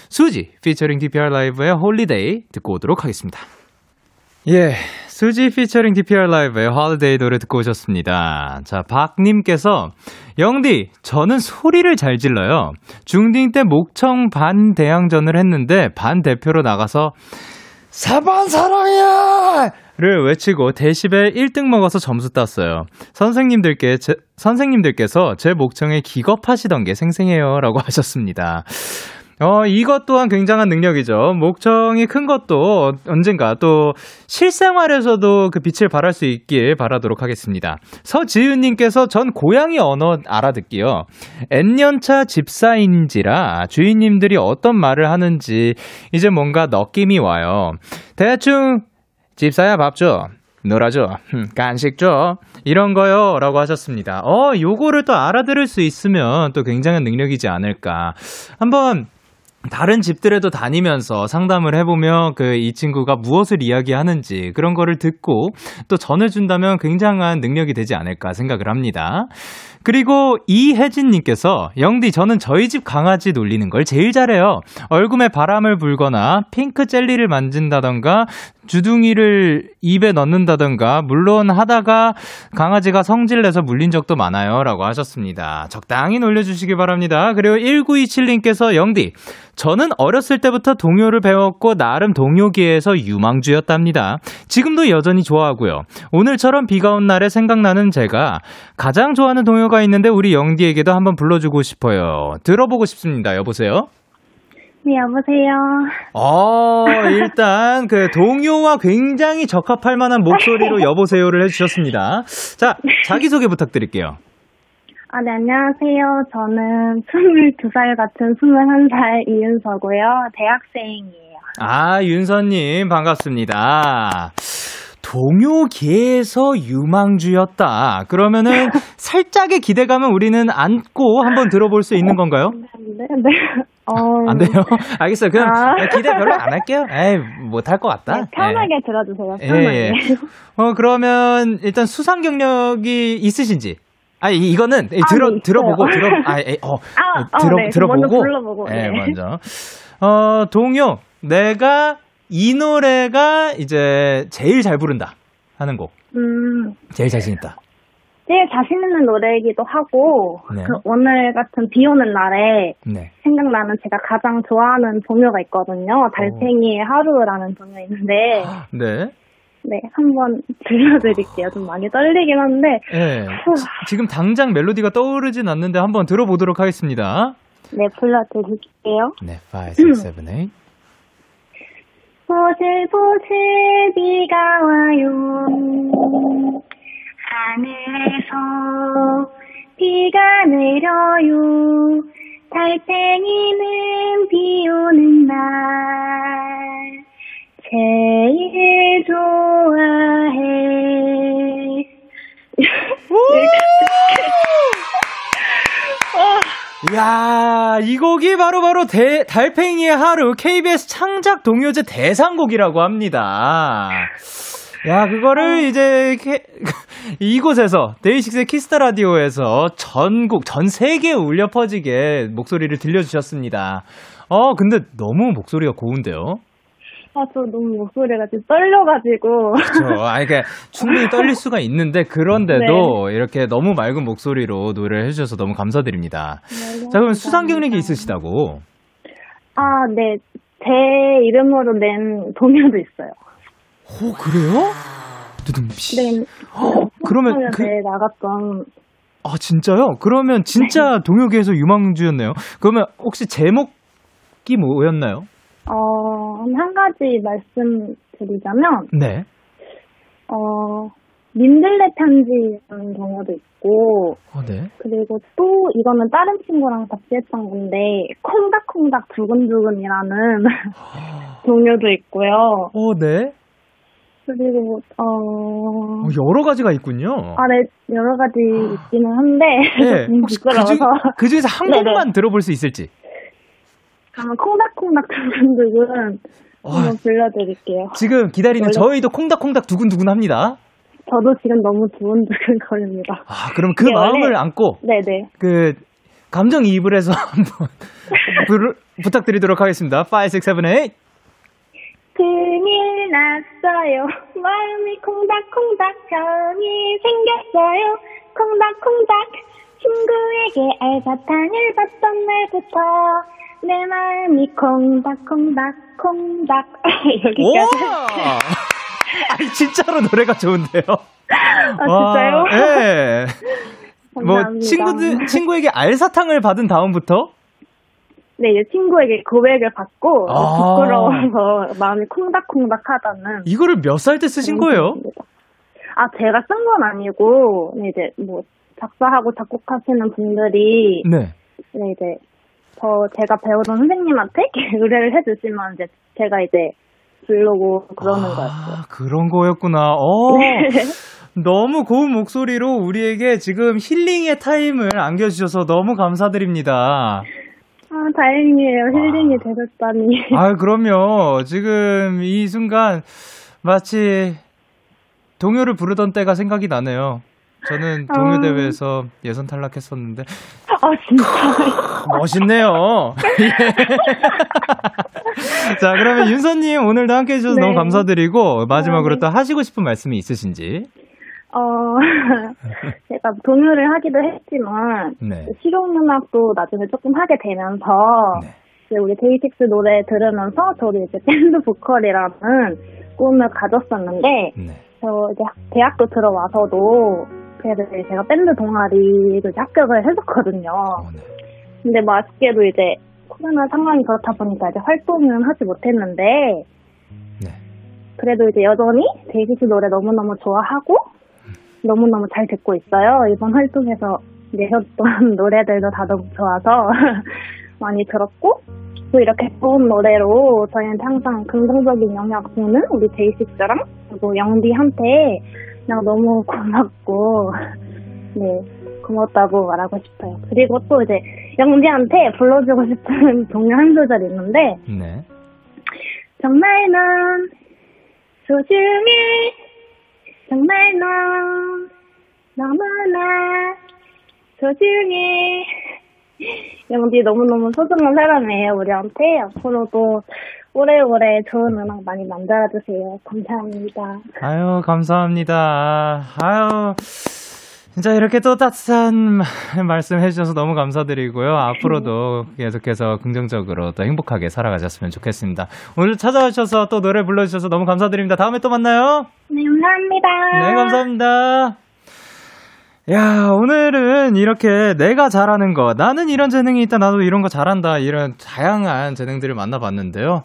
수지, 피처링 DPR 라이브의 홀리데이 듣고 오도록 하겠습니다. 예, 수지 피처링 DPR 라이브의 Holiday 노래 듣고 오셨습니다. 자, 박님께서, 영디, 저는 소리를 잘 질러요. 중딩 때 목청 반 대항전을 했는데, 반 대표로 나가서, 4번 사랑해! 를 외치고 데시벨 1등 먹어서 점수 땄어요. 선생님들께, 제, 선생님들께서 제 목청에 기겁하시던 게 생생해요. 라고 하셨습니다. 어, 이것 또한 굉장한 능력이죠. 목청이 큰 것도 언젠가 또 실생활에서도 그 빛을 발할 수 있길 바라도록 하겠습니다. 서지은님께서 전 고양이 언어 알아듣기요. N년차 집사인지라 주인님들이 어떤 말을 하는지 이제 뭔가 느낌이 와요. 대충 집사야 밥 줘. 놀아줘. 흠, 간식 줘. 이런 거요. 라고 하셨습니다. 어, 요거를 또 알아들을 수 있으면 또 굉장한 능력이지 않을까. 한번 다른 집들에도 다니면서 상담을 해보면 그이 친구가 무엇을 이야기하는지 그런 거를 듣고 또 전해준다면 굉장한 능력이 되지 않을까 생각을 합니다. 그리고 이혜진님께서 영디 저는 저희 집 강아지 놀리는 걸 제일 잘해요. 얼굴에 바람을 불거나 핑크 젤리를 만진다던가 주둥이를 입에 넣는다던가 물론 하다가 강아지가 성질내서 물린 적도 많아요 라고 하셨습니다. 적당히 놀려주시기 바랍니다. 그리고 1927님께서 영디 저는 어렸을 때부터 동요를 배웠고 나름 동요계에서 유망주였답니다. 지금도 여전히 좋아하고요. 오늘처럼 비가 온 날에 생각나는 제가 가장 좋아하는 동요가 있는데 우리 영디에게도 한번 불러주고 싶어요. 들어보고 싶습니다. 여보세요? 네, 여보세요. 어, 일단 그 동요와 굉장히 적합할 만한 목소리로 여보세요를 해주셨습니다. 자, 자기소개 부탁드릴게요. 아, 네, 안녕하세요. 저는 22살 같은 21살 이윤서고요. 대학생이에요. 아, 윤서님, 반갑습니다. 동요계에서 유망주였다. 그러면은 살짝의 기대감은 우리는 안고 한번 들어볼 수 있는 건가요? 네, 네. 어, 안 돼요? 알겠어요. 그럼 아. 기대 별로 안 할게요. 에이, 못할 것 같다. 네, 편하게 들어주세요. 예, 편하게. 예. 어, 그러면 일단 수상 경력이 있으신지. 아, 이- 이거는 이 아, 들어 네. 들어보고 들어 아, 에, 어, 아, 어, 어, 들어 네, 들어보고 먼저 불러보고, 예, 네. 먼저. 어, 동요. 내가 이 노래가 이제 제일 잘 부른다 하는 곡. 음, 제일 자신 있다. 제일 자신 있는 노래이기도 하고, 네. 그 오늘 같은 비 오는 날에 네. 생각나는 제가 가장 좋아하는 동요가 있거든요. 달팽이의 하루라는 동요 있는데, 네. 네, 한번 들려드릴게요. 좀 많이 떨리긴 한데, 예. 지- 지금 당장 멜로디가 떠오르진 않는데 한번 들어보도록 하겠습니다. 네, 불러드릴게요. 네, 5, 6, 7, 8. 보슬보슬 비가 와요. 하늘에서 비가 내려요. 달팽이는 비 오는 날 제일 좋아해. 이 야, 이 곡이 바로 바로 대, 달팽이의 하루 KBS 창작 동요제 대상곡이라고 합니다. 야, 그거를 이제 케- 이곳에서 데이식스의 키스 더 라디오에서 전국 전 세계에 울려 퍼지게 목소리를 들려 주셨습니다. 어, 근데 너무 목소리가 고운데요. 아, 저 너무 목소리가 지금 떨려가지고. 그렇죠. 아, 이게 충분히 떨릴 수가 있는데 그런데도 이렇게 너무 맑은 목소리로 노래를 해주셔서 너무 감사드립니다. 자, 그럼 수상 경력이 있으시다고. 아, 네. 제 이름으로 낸 동요도 있어요. 오, 그래요? 두둠씨. 네. 그러면 그- 네, 나갔던. 아, 진짜요? 그러면 진짜 동요계에서 유망주였네요. 그러면 혹시 제목이 뭐였나요? 어, 한 가지 말씀드리자면, 네. 어, 민들레 편지라는 동요도 있고, 어, 네. 그리고 또 이거는 다른 친구랑 같이 했던 건데, 콩닥콩닥 두근두근이라는 동요도 있고요. 어, 네. 그리고, 어, 어, 여러 가지가 있군요. 아, 네, 여러 가지 있기는 한데, 네. 좀 혹시 그, 부끄러워서. 중, 그 중에서 한 네네. 곡만 들어볼 수 있을지. 그러면 콩닥콩닥 두근두근 한번 불러드릴게요. 지금 기다리는 저희도 콩닥콩닥 두근두근 합니다. 저도 지금 너무 두근두근 거립니다. 아, 그럼 그 이게 원래- 마음을 안고 네네. 그 감정 이입을 해서 한번 부르, 부탁드리도록 하겠습니다. 5, 6, 7, 8. 큰일 났어요. 마음이 콩닥콩닥 병이 생겼어요. 콩닥콩닥 친구에게 알사탕을 받던 날부터 내 마음이 콩닥콩닥 콩닥 여기까지. 아니, 진짜로 노래가 좋은데요? 아 진짜요? 예. 뭐. 친구들, 친구에게 알사탕을 받은 다음부터? 네, 이제 친구에게 고백을 받고 아. 부끄러워서 마음이 콩닥콩닥하다는 이거를 몇 살 때 쓰신 거예요? 아, 제가 쓴 건 아니고, 네, 이제 뭐, 작사하고 작곡하시는 분들이, 네. 네, 이제, 저, 제가 배우던 선생님한테 의뢰를 해주시면, 이제, 제가 이제, 부르고 그러는 거였어요. 아, 그런 거였구나. 어. 네. 너무 고운 목소리로 우리에게 지금 힐링의 타임을 안겨주셔서 너무 감사드립니다. 아, 다행이에요. 힐링이 되셨다니. 아, 그럼요. 지금 이 순간 마치 동요를 부르던 때가 생각이 나네요. 저는 동요 아. 대회에서 예선 탈락했었는데 아, 진짜. 멋있네요. 예. 자, 그러면 윤서님 오늘도 함께 해주셔서 네. 너무 감사드리고 마지막으로 아, 네. 또 하시고 싶은 말씀이 있으신지. 어, 제가 동요를 하기도 했지만, 네. 실용음악도 나중에 조금 하게 되면서, 네. 이제 우리 데이식스 노래 들으면서 저도 이제 밴드 보컬이라는 꿈을 가졌었는데, 네. 저 이제 학- 대학교 들어와서도 이제 제가 밴드 동아리를 합격을 했었거든요. 어, 네. 근데 뭐 아쉽게도 이제 코로나 상황이 그렇다 보니까 이제 활동은 하지 못했는데, 네. 그래도 이제 여전히 데이식스 노래 너무너무 좋아하고, 너무너무 잘 듣고 있어요. 이번 활동에서 내셨던 노래들도 다 너무 좋아서 많이 들었고, 또 이렇게 좋은 노래로 저희한테 항상 긍정적인 영향 주는 우리 데이식스랑 그리고 영디한테 그냥 너무 고맙고, 네, 고맙다고 말하고 싶어요. 그리고 또 이제 영디한테 불러주고 싶은 동요 한 소절이 있는데, 네. 정말 넌 소중해 정말 넌 너무나 소중해 영디 너무너무 소중한 사람이에요 우리한테 앞으로도 오래오래 좋은 음악 많이 만들어주세요 감사합니다 아유, 감사합니다. 아유, 진짜 이렇게 또 따뜻한 말- 말씀 해주셔서 너무 감사드리고요. 앞으로도 계속해서 긍정적으로 또 행복하게 살아가셨으면 좋겠습니다. 오늘 찾아와 주셔서 또 노래 불러주셔서 너무 감사드립니다. 다음에 또 만나요. 네 감사합니다 네, 감사합니다. 야, 오늘은 이렇게 내가 잘하는 거, 나는 이런 재능이 있다, 나도 이런 거 잘한다, 이런 다양한 재능들을 만나봤는데요.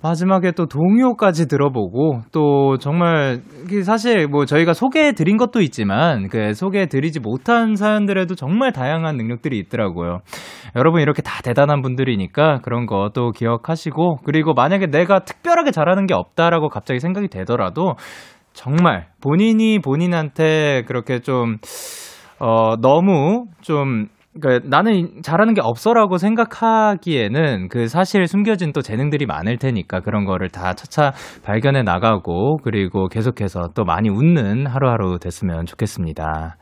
마지막에 또 동요까지 들어보고, 또 정말, 사실 뭐 저희가 소개해 드린 것도 있지만, 그 소개해 드리지 못한 사연들에도 정말 다양한 능력들이 있더라고요. 여러분 이렇게 다 대단한 분들이니까 그런 거 또 기억하시고, 그리고 만약에 내가 특별하게 잘하는 게 없다라고 갑자기 생각이 되더라도, 정말 본인이 본인한테 그렇게 좀, 어, 너무 좀, 그 나는 잘하는 게 없어라고 생각하기에는 그 사실 숨겨진 또 재능들이 많을 테니까 그런 거를 다 차차 발견해 나가고 그리고 계속해서 또 많이 웃는 하루하루 됐으면 좋겠습니다.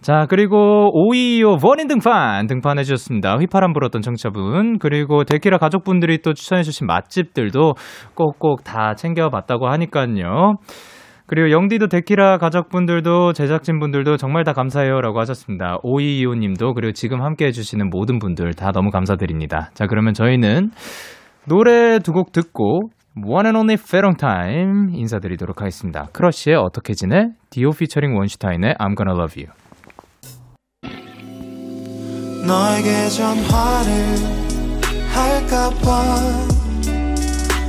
자, 그리고 525 원인 등판 등판해 주셨습니다. 휘파람 불었던 청취자분. 그리고 데키라 가족분들이 또 추천해 주신 맛집들도 꼭꼭 다 챙겨 봤다고 하니까요. 그리고 영디도 데키라 가족분들도 제작진분들도 정말 다 감사해요라고 하셨습니다. 5225님도 그리고 지금 함께 해주시는 모든 분들 다 너무 감사드립니다. 자, 그러면 저희는 노래 두 곡 듣고 One and Only 페롱 타임 인사드리도록 하겠습니다. 크러쉬의 어떻게 지내? 디오 피처링 원슈타인의 I'm Gonna Love You. 너에게 전화를 할까봐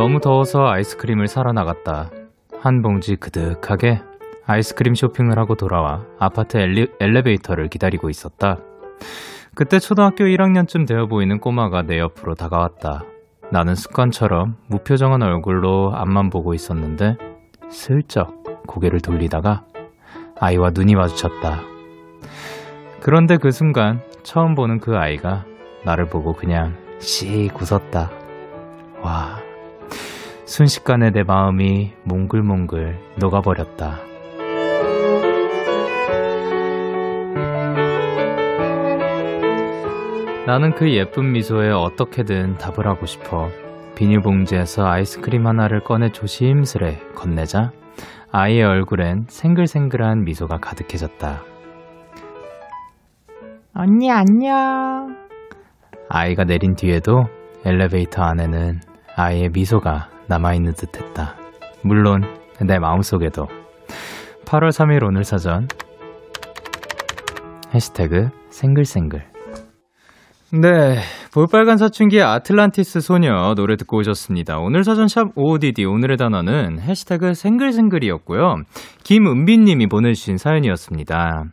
너무 더워서 아이스크림을 사러 나갔다. 한 봉지 그득하게 아이스크림 쇼핑을 하고 돌아와 아파트 엘리, 엘리베이터를 기다리고 있었다. 그때 초등학교 1학년쯤 되어 보이는 꼬마가 내 옆으로 다가왔다. 나는 습관처럼 무표정한 얼굴로 앞만 보고 있었는데 슬쩍 고개를 돌리다가 아이와 눈이 마주쳤다. 그런데 그 순간 처음 보는 그 아이가 나를 보고 그냥 씩 웃었다. 와, 순식간에 내 마음이 몽글몽글 녹아버렸다. 나는 그 예쁜 미소에 어떻게든 답을 하고 싶어 비닐봉지에서 아이스크림 하나를 꺼내 조심스레 건네자 아이의 얼굴엔 생글생글한 미소가 가득해졌다. 언니 안녕. 아이가 내린 뒤에도 엘리베이터 안에는 아이의 미소가 남아있는 듯 했다. 물론 내 마음속에도 8월 3일 오늘 사전 해시태그 생글생글 네, 볼빨간 사춘기의 아틀란티스 소녀 노래 듣고 오셨습니다. 오늘 사전 샵 OODD 오늘의 단어는 해시태그 생글생글이었고요. 김은빈님이 보내주신 사연이었습니다.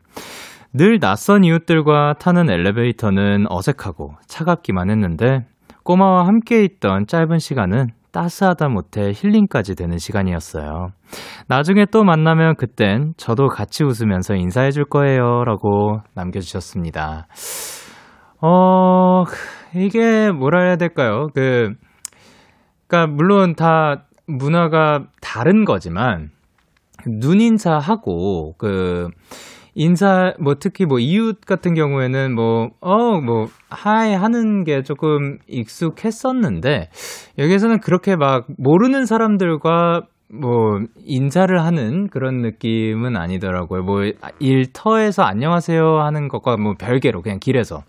늘 낯선 이웃들과 타는 엘리베이터는 어색하고 차갑기만 했는데 꼬마와 함께 있던 짧은 시간은 따스하다 못해 힐링까지 되는 시간이었어요. 나중에 또 만나면 그땐 저도 같이 웃으면서 인사해 줄 거예요. 라고 남겨주셨습니다. 어, 이게 뭐라 해야 될까요? 그, 그니까, 물론 다 문화가 다른 거지만, 눈인사하고, 그, 인사, 뭐, 특히 뭐, 이웃 같은 경우에는 뭐, 어, 뭐, 하이 하는 게 조금 익숙했었는데, 여기에서는 그렇게 막, 모르는 사람들과 뭐, 인사를 하는 그런 느낌은 아니더라고요. 뭐, 일터에서 안녕하세요 하는 것과 뭐, 별개로, 그냥 길에서.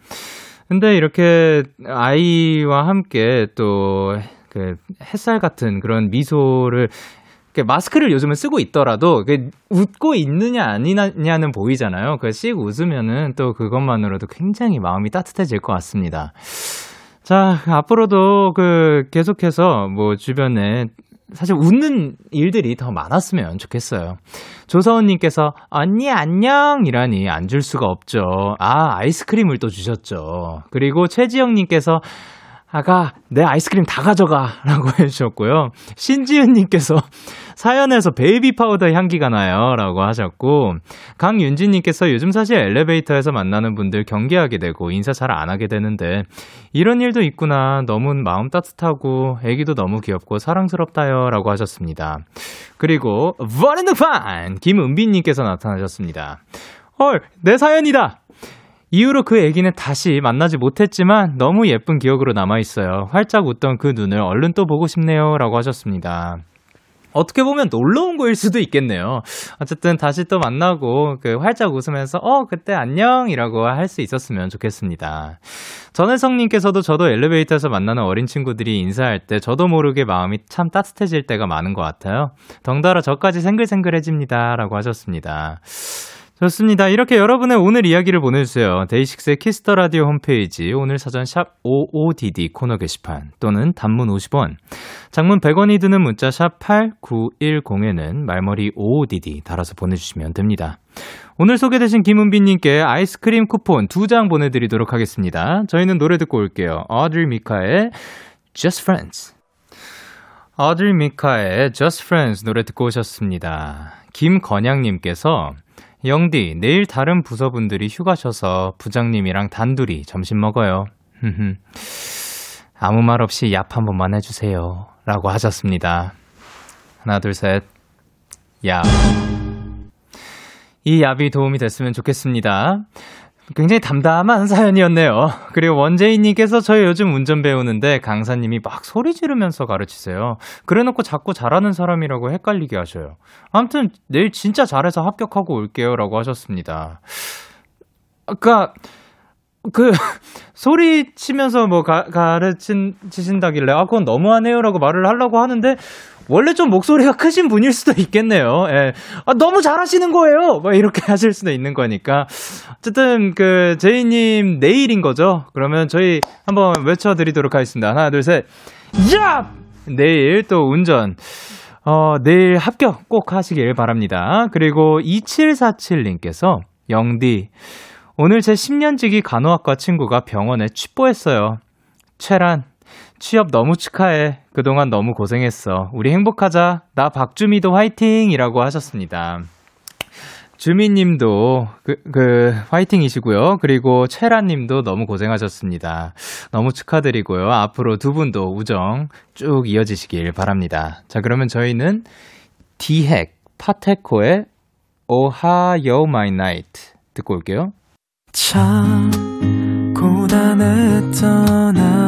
근데 이렇게 아이와 함께 또, 그, 햇살 같은 그런 미소를 마스크를 요즘은 쓰고 있더라도 웃고 있느냐 아니냐는 보이잖아요. 그씩 웃으면은 또 그것만으로도 굉장히 마음이 따뜻해질 것 같습니다. 자, 앞으로도 그 계속해서 뭐 주변에 사실 웃는 일들이 더 많았으면 좋겠어요. 조서원님께서 언니 안녕이라니 안 줄 수가 없죠. 아 아이스크림을 또 주셨죠. 그리고 최지영님께서 아가, 내 아이스크림 다 가져가. 라고 해주셨고요. 신지은님께서 사연에서 베이비 파우더 향기가 나요. 라고 하셨고, 강윤지님께서 요즘 사실 엘리베이터에서 만나는 분들 경계하게 되고 인사 잘 안 하게 되는데, 이런 일도 있구나. 너무 마음 따뜻하고, 애기도 너무 귀엽고 사랑스럽다요. 라고 하셨습니다. 그리고, 버렌드판! 김은빈님께서 나타나셨습니다. 헐, 내 사연이다! 이후로 그 애기는 다시 만나지 못했지만 너무 예쁜 기억으로 남아있어요. 활짝 웃던 그 눈을 얼른 또 보고 싶네요. 라고 하셨습니다. 어떻게 보면 놀러 온 거일 수도 있겠네요. 어쨌든 다시 또 만나고 그 활짝 웃으면서 어 그때 안녕이라고 할 수 있었으면 좋겠습니다. 전혜성님께서도 저도 엘리베이터에서 만나는 어린 친구들이 인사할 때 저도 모르게 마음이 참 따뜻해질 때가 많은 것 같아요. 덩달아 저까지 생글생글해집니다라고 하셨습니다. 좋습니다. 이렇게 여러분의 오늘 이야기를 보내주세요. 데이식스의 키스 더 라디오 홈페이지 오늘 사연 샵 55DD 코너 게시판 또는 단문 50원, 장문 100원이 드는 문자 샵 8910에는 말머리 55DD 달아서 보내주시면 됩니다. 오늘 소개되신 김은빈님께 아이스크림 쿠폰 2장 보내드리도록 하겠습니다. 저희는 노래 듣고 올게요. 오드리 미카의 Just Friends. 어드리 미카의 Just Friends 노래 듣고 오셨습니다. 김건양님께서 영디, 내일 다른 부서분들이 휴가셔서 부장님이랑 단둘이 점심 먹어요. 아무 말 없이 얍 한 번만 해주세요. 라고 하셨습니다. 하나, 둘, 셋. 얍. 이 얍이 도움이 됐으면 좋겠습니다. 굉장히 담담한 사연이었네요. 그리고 원재인님께서 저희 요즘 운전 배우는데 강사님이 막 소리 지르면서 가르치세요. 그래 놓고 자꾸 잘하는 사람이라고 헷갈리게 하셔요. 아무튼 내일 진짜 잘해서 합격하고 올게요. 라고 하셨습니다. 아까, 그, 소리 치면서 뭐 가, 가르치신다길래, 아, 그건 너무하네요. 라고 말을 하려고 하는데, 원래 좀 목소리가 크신 분일 수도 있겠네요. 예. 아, 너무 잘하시는 거예요! 뭐 이렇게 하실 수도 있는 거니까. 어쨌든, 그, 제이님 내일인 거죠? 그러면 저희 한번 외쳐드리도록 하겠습니다. 하나, 둘, 셋. 야! 내일 또 운전, 어, 내일 합격 꼭 하시길 바랍니다. 그리고 2747님께서, 영디, 오늘 제 10년지기 간호학과 친구가 병원에 취뽀했어요. 최란, 취업 너무 축하해. 그동안 너무 고생했어. 우리 행복하자. 나 박주미도 화이팅! 이라고 하셨습니다. 주미님도 그, 그 화이팅이시고요. 그리고 채라님도 너무 고생하셨습니다. 너무 축하드리고요. 앞으로 두 분도 우정 쭉 이어지시길 바랍니다. 자 그러면 저희는 디핵 파테코의 Ohayo My Night 듣고 올게요. 참 고단했던 하루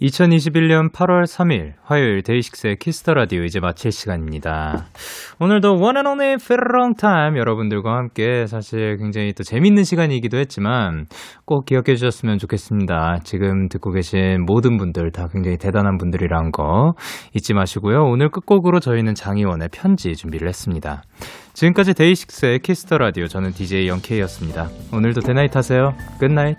2021년 8월 3일 화요일 데이식스의 키스 더 라디오 이제 마칠 시간입니다. 오늘도 원앤only 페롱 타임 여러분들과 함께 사실 굉장히 또 재밌는 시간이기도 했지만 꼭 기억해 주셨으면 좋겠습니다. 지금 듣고 계신 모든 분들 다 굉장히 대단한 분들이란 거 잊지 마시고요. 오늘 끝곡으로 저희는 장희원의 편지 준비를 했습니다. 지금까지 데이식스의 키스터 라디오 저는 DJ 영케이였습니다. 오늘도 대나잇 하세요. 굿나잇.